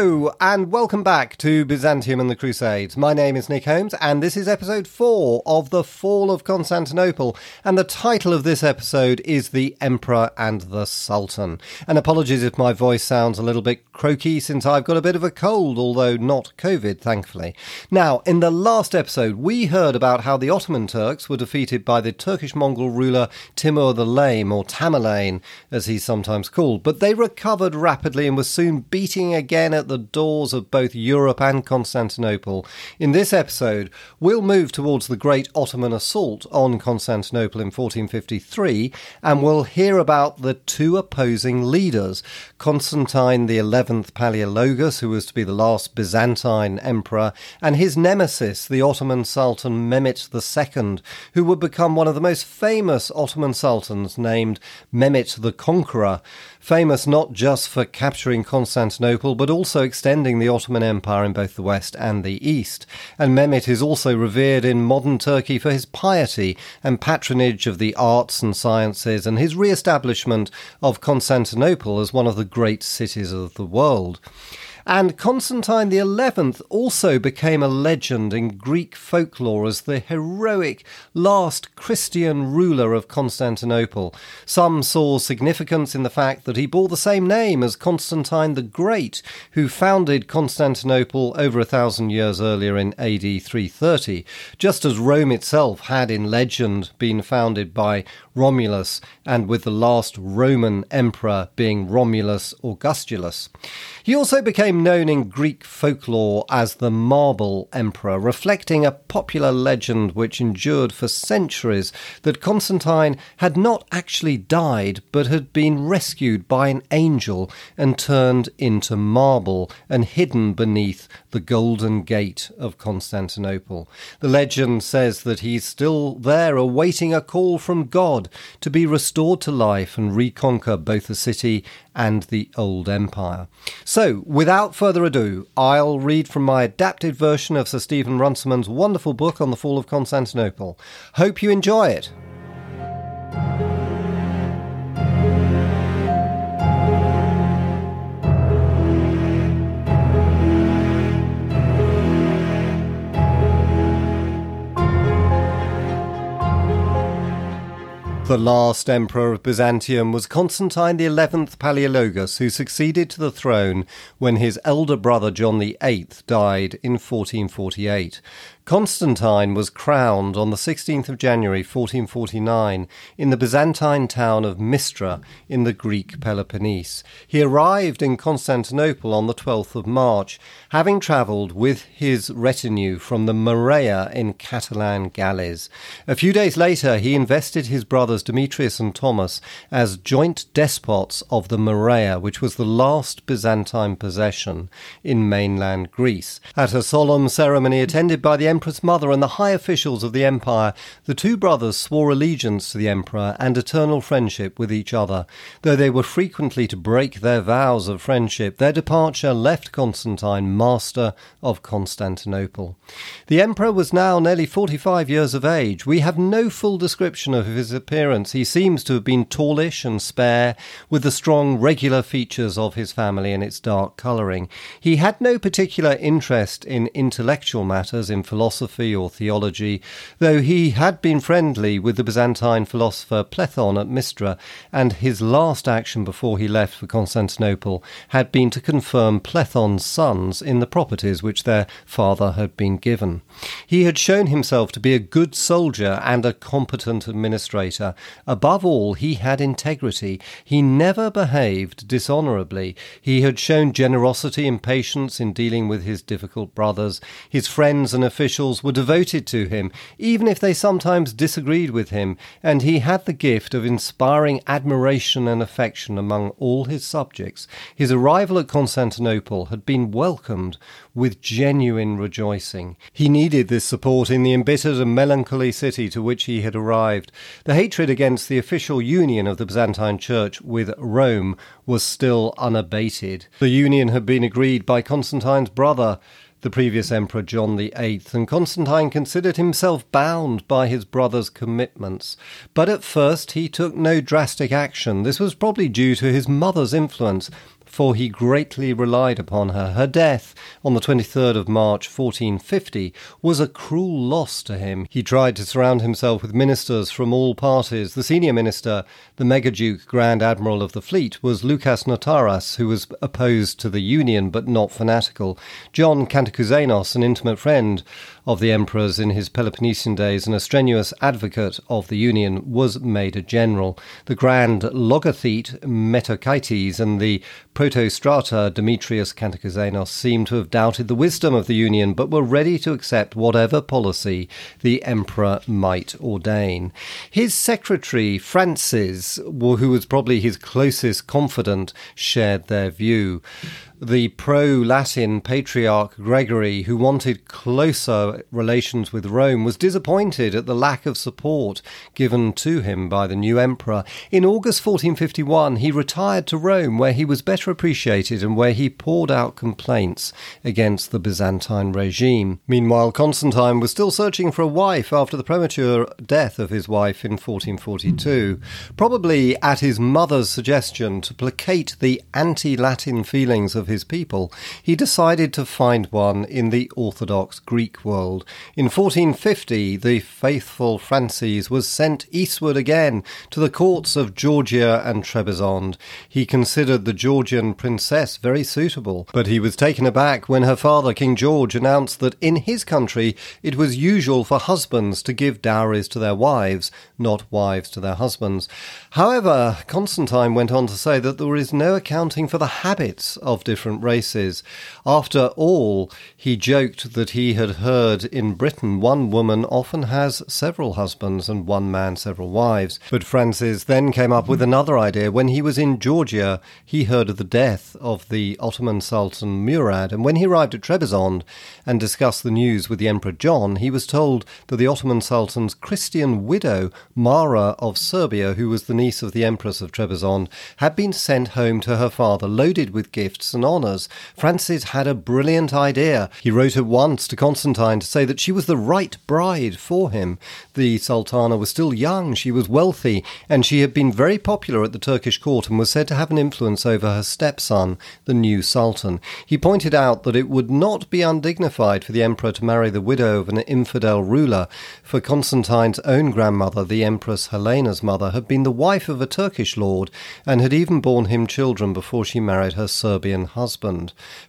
Hello, and welcome back to Byzantium and the Crusades. My name is Nick Holmes, and this is episode 4 of The Fall of Constantinople. And the title of this episode is The Emperor and the Sultan. And apologies if my voice sounds a little bit croaky since I've got a bit of a cold, although not COVID, thankfully. Now, in the last episode, we heard about how the Ottoman Turks were defeated by the Turkish Mongol ruler Timur the Lame, or Tamerlane, as he's sometimes called, but they recovered rapidly and were soon beating again at the doors of both Europe and Constantinople. In this episode, we'll move towards the Great Ottoman Assault on Constantinople in 1453, and we'll hear about the two opposing leaders Constantine XI Palaeologus, who was to be the last Byzantine emperor, and his nemesis, the Ottoman Sultan Mehmet II, who would become one of the most famous Ottoman sultans, named Mehmet the Conqueror famous not just for capturing Constantinople, but also extending the Ottoman Empire in both the west and the east. And Mehmet is also revered in modern Turkey for his piety and patronage of the arts and sciences, and his re establishment of Constantinople as one of the great cities of the world. And Constantine XI also became a legend in Greek folklore as the heroic last Christian ruler of Constantinople. Some saw significance in the fact that he bore the same name as Constantine the Great, who founded Constantinople over a thousand years earlier in AD 330, just as Rome itself had in legend been founded by Romulus, and with the last Roman emperor being Romulus Augustulus. He also became known in Greek folklore as the Marble Emperor, reflecting a popular legend which endured for centuries that Constantine had not actually died but had been rescued by an angel and turned into marble and hidden beneath the Golden Gate of Constantinople. The legend says that he's still there awaiting a call from God to be restored to life and reconquer both the city and the old empire. So, without further ado, I'll read from my adapted version of Sir Stephen Runciman's wonderful book on the fall of Constantinople. Hope you enjoy it. The last emperor of Byzantium was Constantine XI Palaeologus, who succeeded to the throne when his elder brother John VIII died in 1448. Constantine was crowned on the 16th of January 1449 in the Byzantine town of Mistra in the Greek Peloponnese. He arrived in Constantinople on the 12th of March, having travelled with his retinue from the Morea in Catalan galleys. A few days later, he invested his brothers Demetrius and Thomas as joint despots of the Morea, which was the last Byzantine possession in mainland Greece. At a solemn ceremony attended by the Empress Mother and the high officials of the empire, the two brothers swore allegiance to the emperor and eternal friendship with each other. Though they were frequently to break their vows of friendship, their departure left Constantine master of Constantinople. The emperor was now nearly forty five years of age. We have no full description of his appearance. He seems to have been tallish and spare, with the strong, regular features of his family and its dark colouring. He had no particular interest in intellectual matters, in philosophy philosophy or theology, though he had been friendly with the Byzantine philosopher Plethon at Mistra, and his last action before he left for Constantinople had been to confirm Plethon's sons in the properties which their father had been given. He had shown himself to be a good soldier and a competent administrator. Above all, he had integrity. He never behaved dishonourably. He had shown generosity and patience in dealing with his difficult brothers. His friends and officials officials were devoted to him, even if they sometimes disagreed with him, and he had the gift of inspiring admiration and affection among all his subjects. His arrival at Constantinople had been welcomed with genuine rejoicing. He needed this support in the embittered and melancholy city to which he had arrived. The hatred against the official union of the Byzantine Church with Rome was still unabated. The union had been agreed by Constantine's brother the previous emperor John VIII, and Constantine considered himself bound by his brother's commitments. But at first he took no drastic action. This was probably due to his mother's influence. For he greatly relied upon her. Her death on the 23rd of March 1450 was a cruel loss to him. He tried to surround himself with ministers from all parties. The senior minister, the Megaduke Grand Admiral of the Fleet, was Lucas Notaras, who was opposed to the Union but not fanatical. John Kantakouzenos, an intimate friend of the emperors in his Peloponnesian days and a strenuous advocate of the Union, was made a general. The Grand Logothete Metochites and the Protostrator Demetrius Kantakouzenos seem to have doubted the wisdom of the Union, but were ready to accept whatever policy the emperor might ordain. His secretary, Francis, who was probably his closest confidant, shared their view the pro Latin patriarch Gregory, who wanted closer relations with Rome, was disappointed at the lack of support given to him by the new emperor. In August 1451, he retired to Rome, where he was better appreciated and where he poured out complaints against the Byzantine regime. Meanwhile, Constantine was still searching for a wife after the premature death of his wife in 1442, probably at his mother's suggestion to placate the anti Latin feelings of his people, he decided to find one in the Orthodox Greek world. In 1450, the faithful Francis was sent eastward again to the courts of Georgia and Trebizond. He considered the Georgian princess very suitable, but he was taken aback when her father, King George, announced that in his country it was usual for husbands to give dowries to their wives, not wives to their husbands. However, Constantine went on to say that there is no accounting for the habits of different different races. After all, he joked that he had heard in Britain one woman often has several husbands and one man several wives. But Francis then came up with another idea. When he was in Georgia, he heard of the death of the Ottoman Sultan Murad, and when he arrived at Trebizond and discussed the news with the Emperor John, he was told that the Ottoman Sultan's Christian widow, Mara of Serbia, who was the niece of the Empress of Trebizond, had been sent home to her father loaded with gifts and honours. Francis had a brilliant idea. He wrote at once to Constantine to say that she was the right bride for him. The Sultana was still young, she was wealthy, and she had been very popular at the Turkish court and was said to have an influence over her stepson, the new Sultan. He pointed out that it would not be undignified for the emperor to marry the widow of an infidel ruler, for Constantine's own grandmother, the Empress Helena's mother, had been the wife of a Turkish lord and had even borne him children before she married her Serbian husband.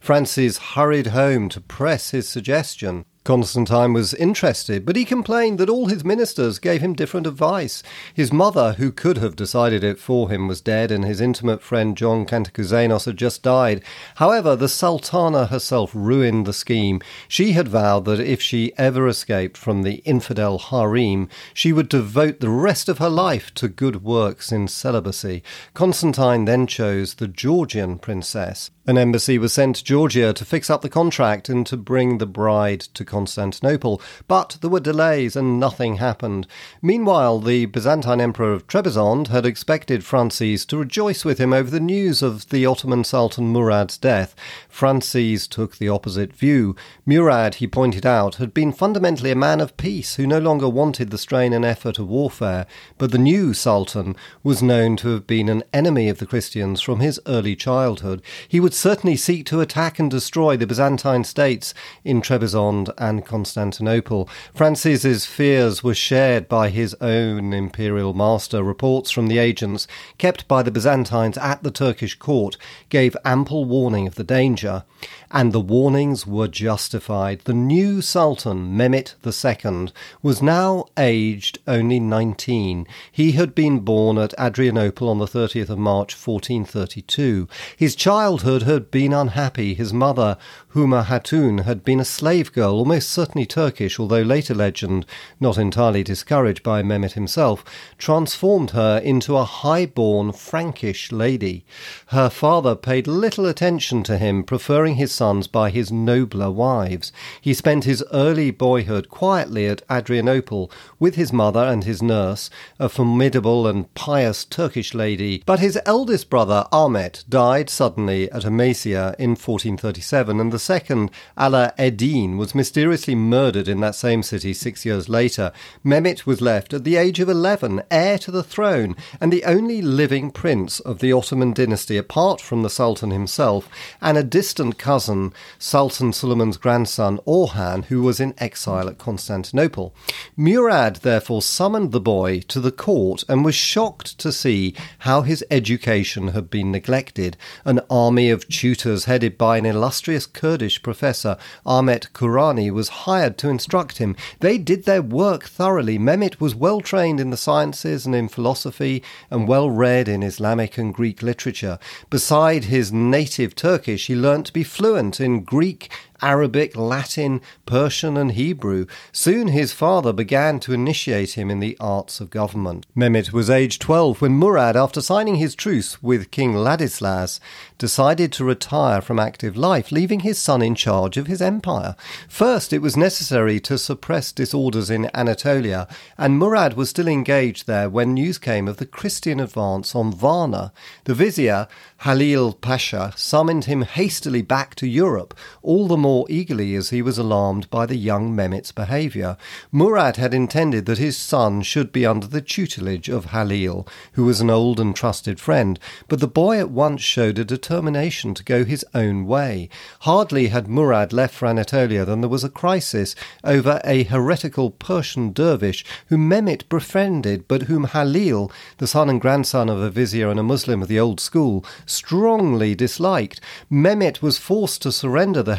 Francis hurried home to press his suggestion. Constantine was interested, but he complained that all his ministers gave him different advice. His mother, who could have decided it for him, was dead, and his intimate friend John Kantakouzenos had just died. However, the Sultana herself ruined the scheme. She had vowed that if she ever escaped from the infidel harem, she would devote the rest of her life to good works in celibacy. Constantine then chose the Georgian princess. An embassy was sent to Georgia to fix up the contract and to bring the bride to Constantinople, but there were delays and nothing happened. Meanwhile, the Byzantine Emperor of Trebizond had expected Francis to rejoice with him over the news of the Ottoman Sultan Murad's death. Francis took the opposite view. Murad, he pointed out, had been fundamentally a man of peace who no longer wanted the strain and effort of warfare, but the new Sultan was known to have been an enemy of the Christians from his early childhood. He would certainly seek to attack and destroy the Byzantine states in Trebizond and Constantinople. Francis's fears were shared by his own imperial master. Reports from the agents kept by the Byzantines at the Turkish court gave ample warning of the danger, and the warnings were justified. The new Sultan, Mehmet II, was now aged only 19. He had been born at Adrianople on the 30th of March 1432. His childhood had been unhappy. His mother, Huma Hatun, had been a slave girl, almost certainly Turkish, although later legend, not entirely discouraged by Mehmet himself, transformed her into a high-born Frankish lady. Her father paid little attention to him, preferring his sons by his nobler wives. He spent his early boyhood quietly at Adrianople with his mother and his nurse, a formidable and pious Turkish lady, but his eldest brother, Ahmet, died suddenly at Amasia in 1437, and the second, Ala Eddin, was mysteriously mysteriously murdered in that same city six years later, Mehmet was left at the age of 11, heir to the throne, and the only living prince of the Ottoman dynasty apart from the Sultan himself, and a distant cousin, Sultan Suleiman's grandson Orhan, who was in exile at Constantinople. Murad therefore summoned the boy to the court and was shocked to see how his education had been neglected. An army of tutors headed by an illustrious Kurdish professor, Ahmet Kurani, was hired to instruct him. They did their work thoroughly. Mehmet was well trained in the sciences and in philosophy and well read in Islamic and Greek literature. Beside his native Turkish, he learnt to be fluent in Greek Arabic, Latin, Persian, and Hebrew. Soon his father began to initiate him in the arts of government. Mehmet was aged 12 when Murad, after signing his truce with King Ladislas, decided to retire from active life, leaving his son in charge of his empire. First, it was necessary to suppress disorders in Anatolia, and Murad was still engaged there when news came of the Christian advance on Varna. The vizier, Halil Pasha, summoned him hastily back to Europe, all the more more eagerly as he was alarmed by the young Mehmet's behaviour. Murad had intended that his son should be under the tutelage of Halil, who was an old and trusted friend, but the boy at once showed a determination to go his own way. Hardly had Murad left for Anatolia than there was a crisis over a heretical Persian dervish whom Mehmet befriended, but whom Halil, the son and grandson of a vizier and a Muslim of the old school, strongly disliked. Mehmet was forced to surrender the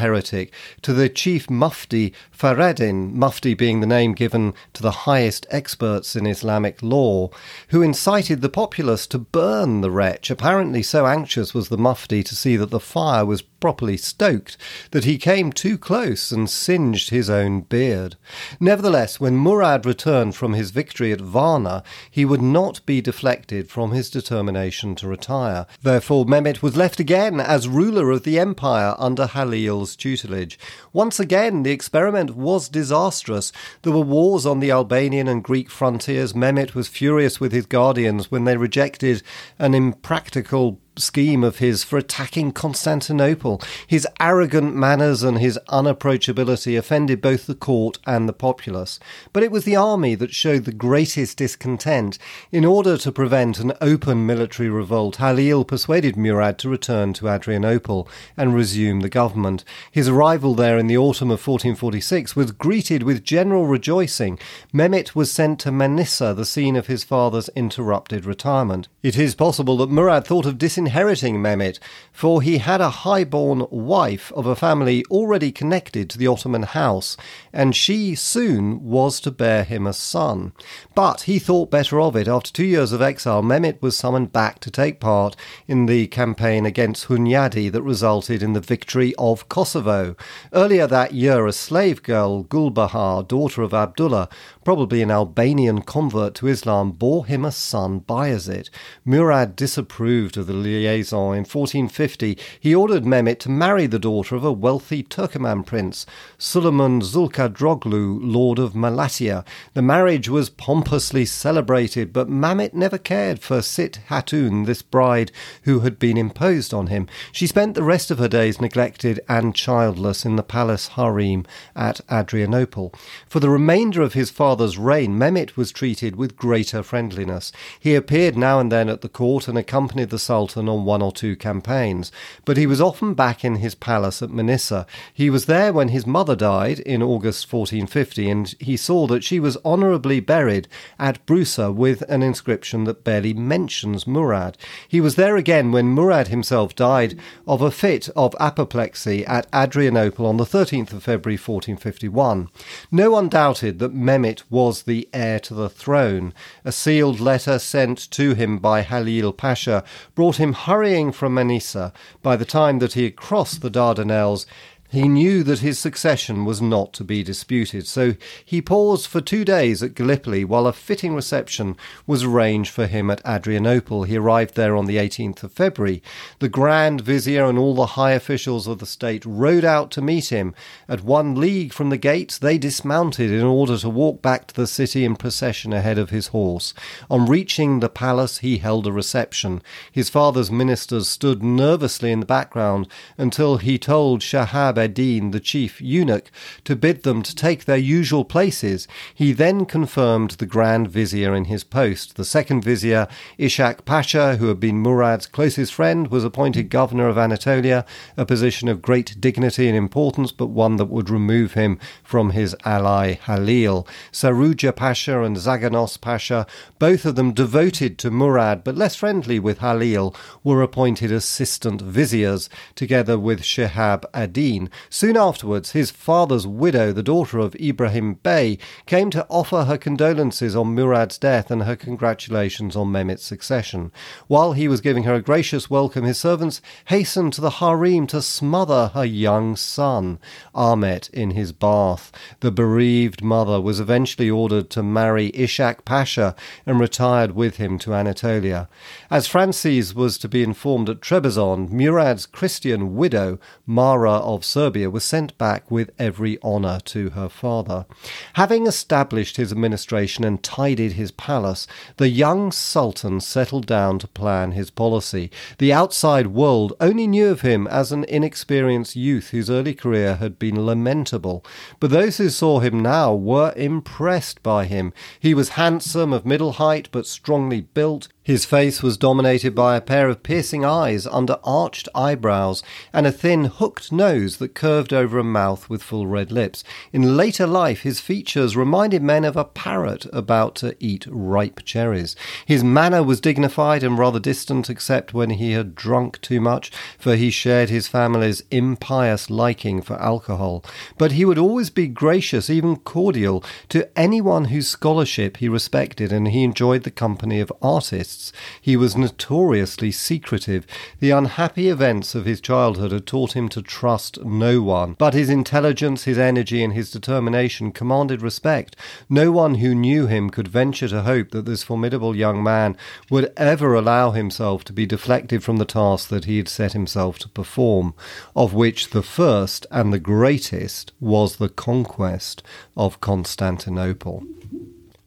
to the chief mufti Fareddin, mufti being the name given to the highest experts in Islamic law, who incited the populace to burn the wretch. Apparently, so anxious was the mufti to see that the fire was properly stoked that he came too close and singed his own beard. Nevertheless, when Murad returned from his victory at Varna, he would not be deflected from his determination to retire. Therefore, Mehmet was left again as ruler of the empire under Halil's tutelage. Once again, the experiment was disastrous. There were wars on the Albanian and Greek frontiers. Mehmet was furious with his guardians when they rejected an impractical scheme of his for attacking Constantinople. His arrogant manners and his unapproachability offended both the court and the populace. But it was the army that showed the greatest discontent. In order to prevent an open military revolt, Halil persuaded Murad to return to Adrianople and resume the government. His arrival there in the autumn of 1446 was greeted with general rejoicing. Mehmet was sent to Manisa, the scene of his father's interrupted retirement. It is possible that Murad thought of disin disinheriting Mehmet, for he had a high-born wife of a family already connected to the Ottoman house, and she soon was to bear him a son. But he thought better of it. After two years of exile, Mehmet was summoned back to take part in the campaign against Hunyadi that resulted in the victory of Kosovo. Earlier that year, a slave girl, Gulbahar, daughter of Abdullah, probably an Albanian convert to Islam, bore him a son, Bayezid. Murad disapproved of the liaison. In 1450, he ordered Mehmet to marry the daughter of a wealthy Turkoman prince, Suleiman Zulkadroglu, lord of Malatya. The marriage was pompously celebrated, but Mehmet never cared for Sit Hatun, this bride who had been imposed on him. She spent the rest of her days neglected and childless in the palace harem at Adrianople. For the remainder of his father's reign, Mehmet was treated with greater friendliness. He appeared now and then at the court and accompanied the Sultan on one or two campaigns, but he was often back in his palace at Manisa. He was there when his mother died in August 1450, and he saw that she was honourably buried at Brusa with an inscription that barely mentions Murad. He was there again when Murad himself died of a fit of apoplexy at Adrianople on the 13th of February 1451. No one doubted that Mehmet was the heir to the throne. A sealed letter sent to him by Halil Pasha brought him hurrying from Manisa by the time that he had crossed the Dardanelles he knew that his succession was not to be disputed, so he paused for two days at Gallipoli while a fitting reception was arranged for him at Adrianople. He arrived there on the 18th of February. The Grand Vizier and all the high officials of the state rode out to meet him. At one league from the gates, they dismounted in order to walk back to the city in procession ahead of his horse. On reaching the palace, he held a reception. His father's ministers stood nervously in the background until he told Shahab Eddin, the chief eunuch, to bid them to take their usual places, he then confirmed the Grand Vizier in his post. The second Vizier, Ishak Pasha, who had been Murad's closest friend, was appointed governor of Anatolia, a position of great dignity and importance, but one that would remove him from his ally Halil. Saruja Pasha and Zaganos Pasha, both of them devoted to Murad but less friendly with Halil, were appointed assistant viziers, together with Shihab ad-Din. Soon afterwards, his father's widow, the daughter of Ibrahim Bey, came to offer her condolences on Murad's death and her congratulations on Mehmet's succession. While he was giving her a gracious welcome, his servants hastened to the harem to smother her young son, Ahmet, in his bath. The bereaved mother was eventually ordered to marry Ishak Pasha and retired with him to Anatolia. As Francis was to be informed at Trebizond, Murad's Christian widow, Mara of Serbia, was sent back with every honour to her father. Having established his administration and tidied his palace, the young sultan settled down to plan his policy. The outside world only knew of him as an inexperienced youth whose early career had been lamentable, but those who saw him now were impressed by him. He was handsome, of middle height, but strongly built. His face was dominated by a pair of piercing eyes under arched eyebrows and a thin, hooked nose that curved over a mouth with full red lips. In later life, his features reminded men of a parrot about to eat ripe cherries. His manner was dignified and rather distant, except when he had drunk too much, for he shared his family's impious liking for alcohol. But he would always be gracious, even cordial, to anyone whose scholarship he respected, and he enjoyed the company of artists he was notoriously secretive. The unhappy events of his childhood had taught him to trust no one. But his intelligence, his energy, and his determination commanded respect. No one who knew him could venture to hope that this formidable young man would ever allow himself to be deflected from the task that he had set himself to perform, of which the first and the greatest was the conquest of Constantinople.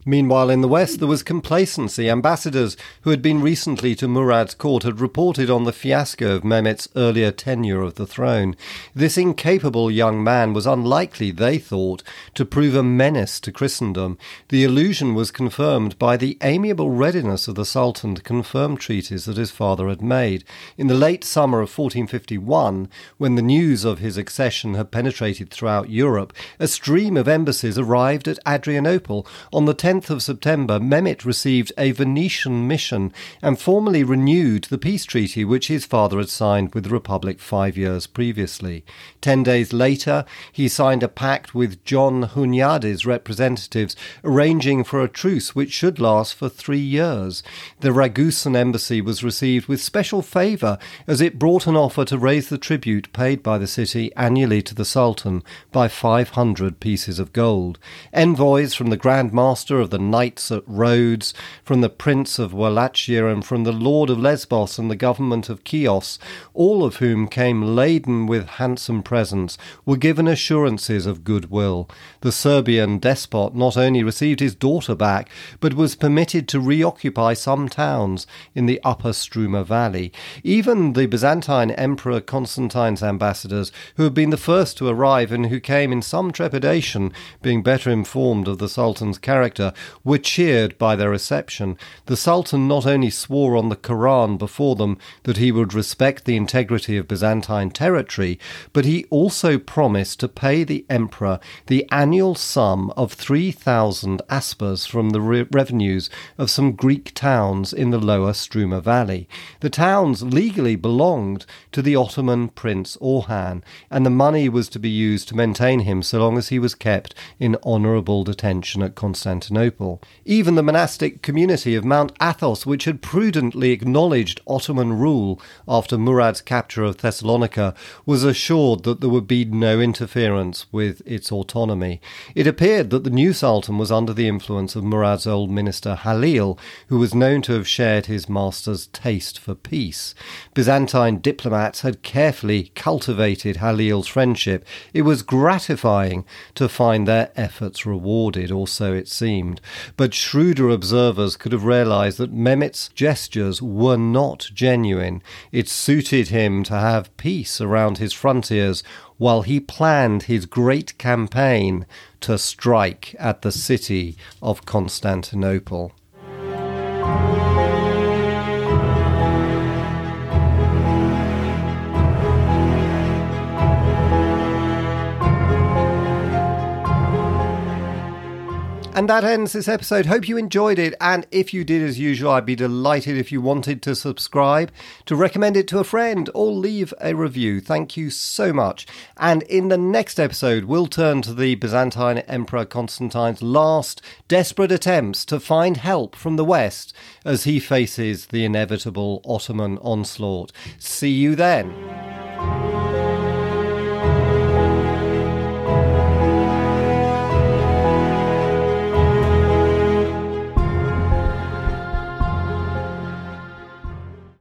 Meanwhile, in the West, there was complacency. Ambassadors who had been recently to Murad's court had reported on the fiasco of Mehmet's earlier tenure of the throne. This incapable young man was unlikely, they thought, to prove a menace to Christendom. The illusion was confirmed by the amiable readiness of the Sultan to confirm treaties that his father had made. In the late summer of 1451, when the news of his accession had penetrated throughout Europe, a stream of embassies arrived at Adrianople on the 10th 10th of September, Mehmet received a Venetian mission and formally renewed the peace treaty which his father had signed with the Republic five years previously. Ten days later, he signed a pact with John Hunyadi's representatives, arranging for a truce which should last for three years. The Ragusan embassy was received with special favour as it brought an offer to raise the tribute paid by the city annually to the Sultan by 500 pieces of gold. Envoys from the Grand Master of of the knights at Rhodes, from the prince of Wallachia, and from the lord of Lesbos and the government of Chios, all of whom came laden with handsome presents, were given assurances of goodwill. The Serbian despot not only received his daughter back, but was permitted to reoccupy some towns in the upper Struma valley. Even the Byzantine Emperor Constantine's ambassadors, who had been the first to arrive and who came in some trepidation, being better informed of the Sultan's character, were cheered by their reception. The Sultan not only swore on the Koran before them that he would respect the integrity of Byzantine territory, but he also promised to pay the emperor the annual sum of 3,000 aspers from the re- revenues of some Greek towns in the lower Struma Valley. The towns legally belonged to the Ottoman Prince Orhan, and the money was to be used to maintain him so long as he was kept in honourable detention at Constantinople. Constantinople. Even the monastic community of Mount Athos, which had prudently acknowledged Ottoman rule after Murad's capture of Thessalonica, was assured that there would be no interference with its autonomy. It appeared that the new Sultan was under the influence of Murad's old minister Halil, who was known to have shared his master's taste for peace. Byzantine diplomats had carefully cultivated Halil's friendship. It was gratifying to find their efforts rewarded, or so it seemed. But shrewder observers could have realized that Mehmet's gestures were not genuine. It suited him to have peace around his frontiers while he planned his great campaign to strike at the city of Constantinople. And that ends this episode. Hope you enjoyed it. And if you did, as usual, I'd be delighted if you wanted to subscribe, to recommend it to a friend, or leave a review. Thank you so much. And in the next episode, we'll turn to the Byzantine Emperor Constantine's last desperate attempts to find help from the West as he faces the inevitable Ottoman onslaught. See you then.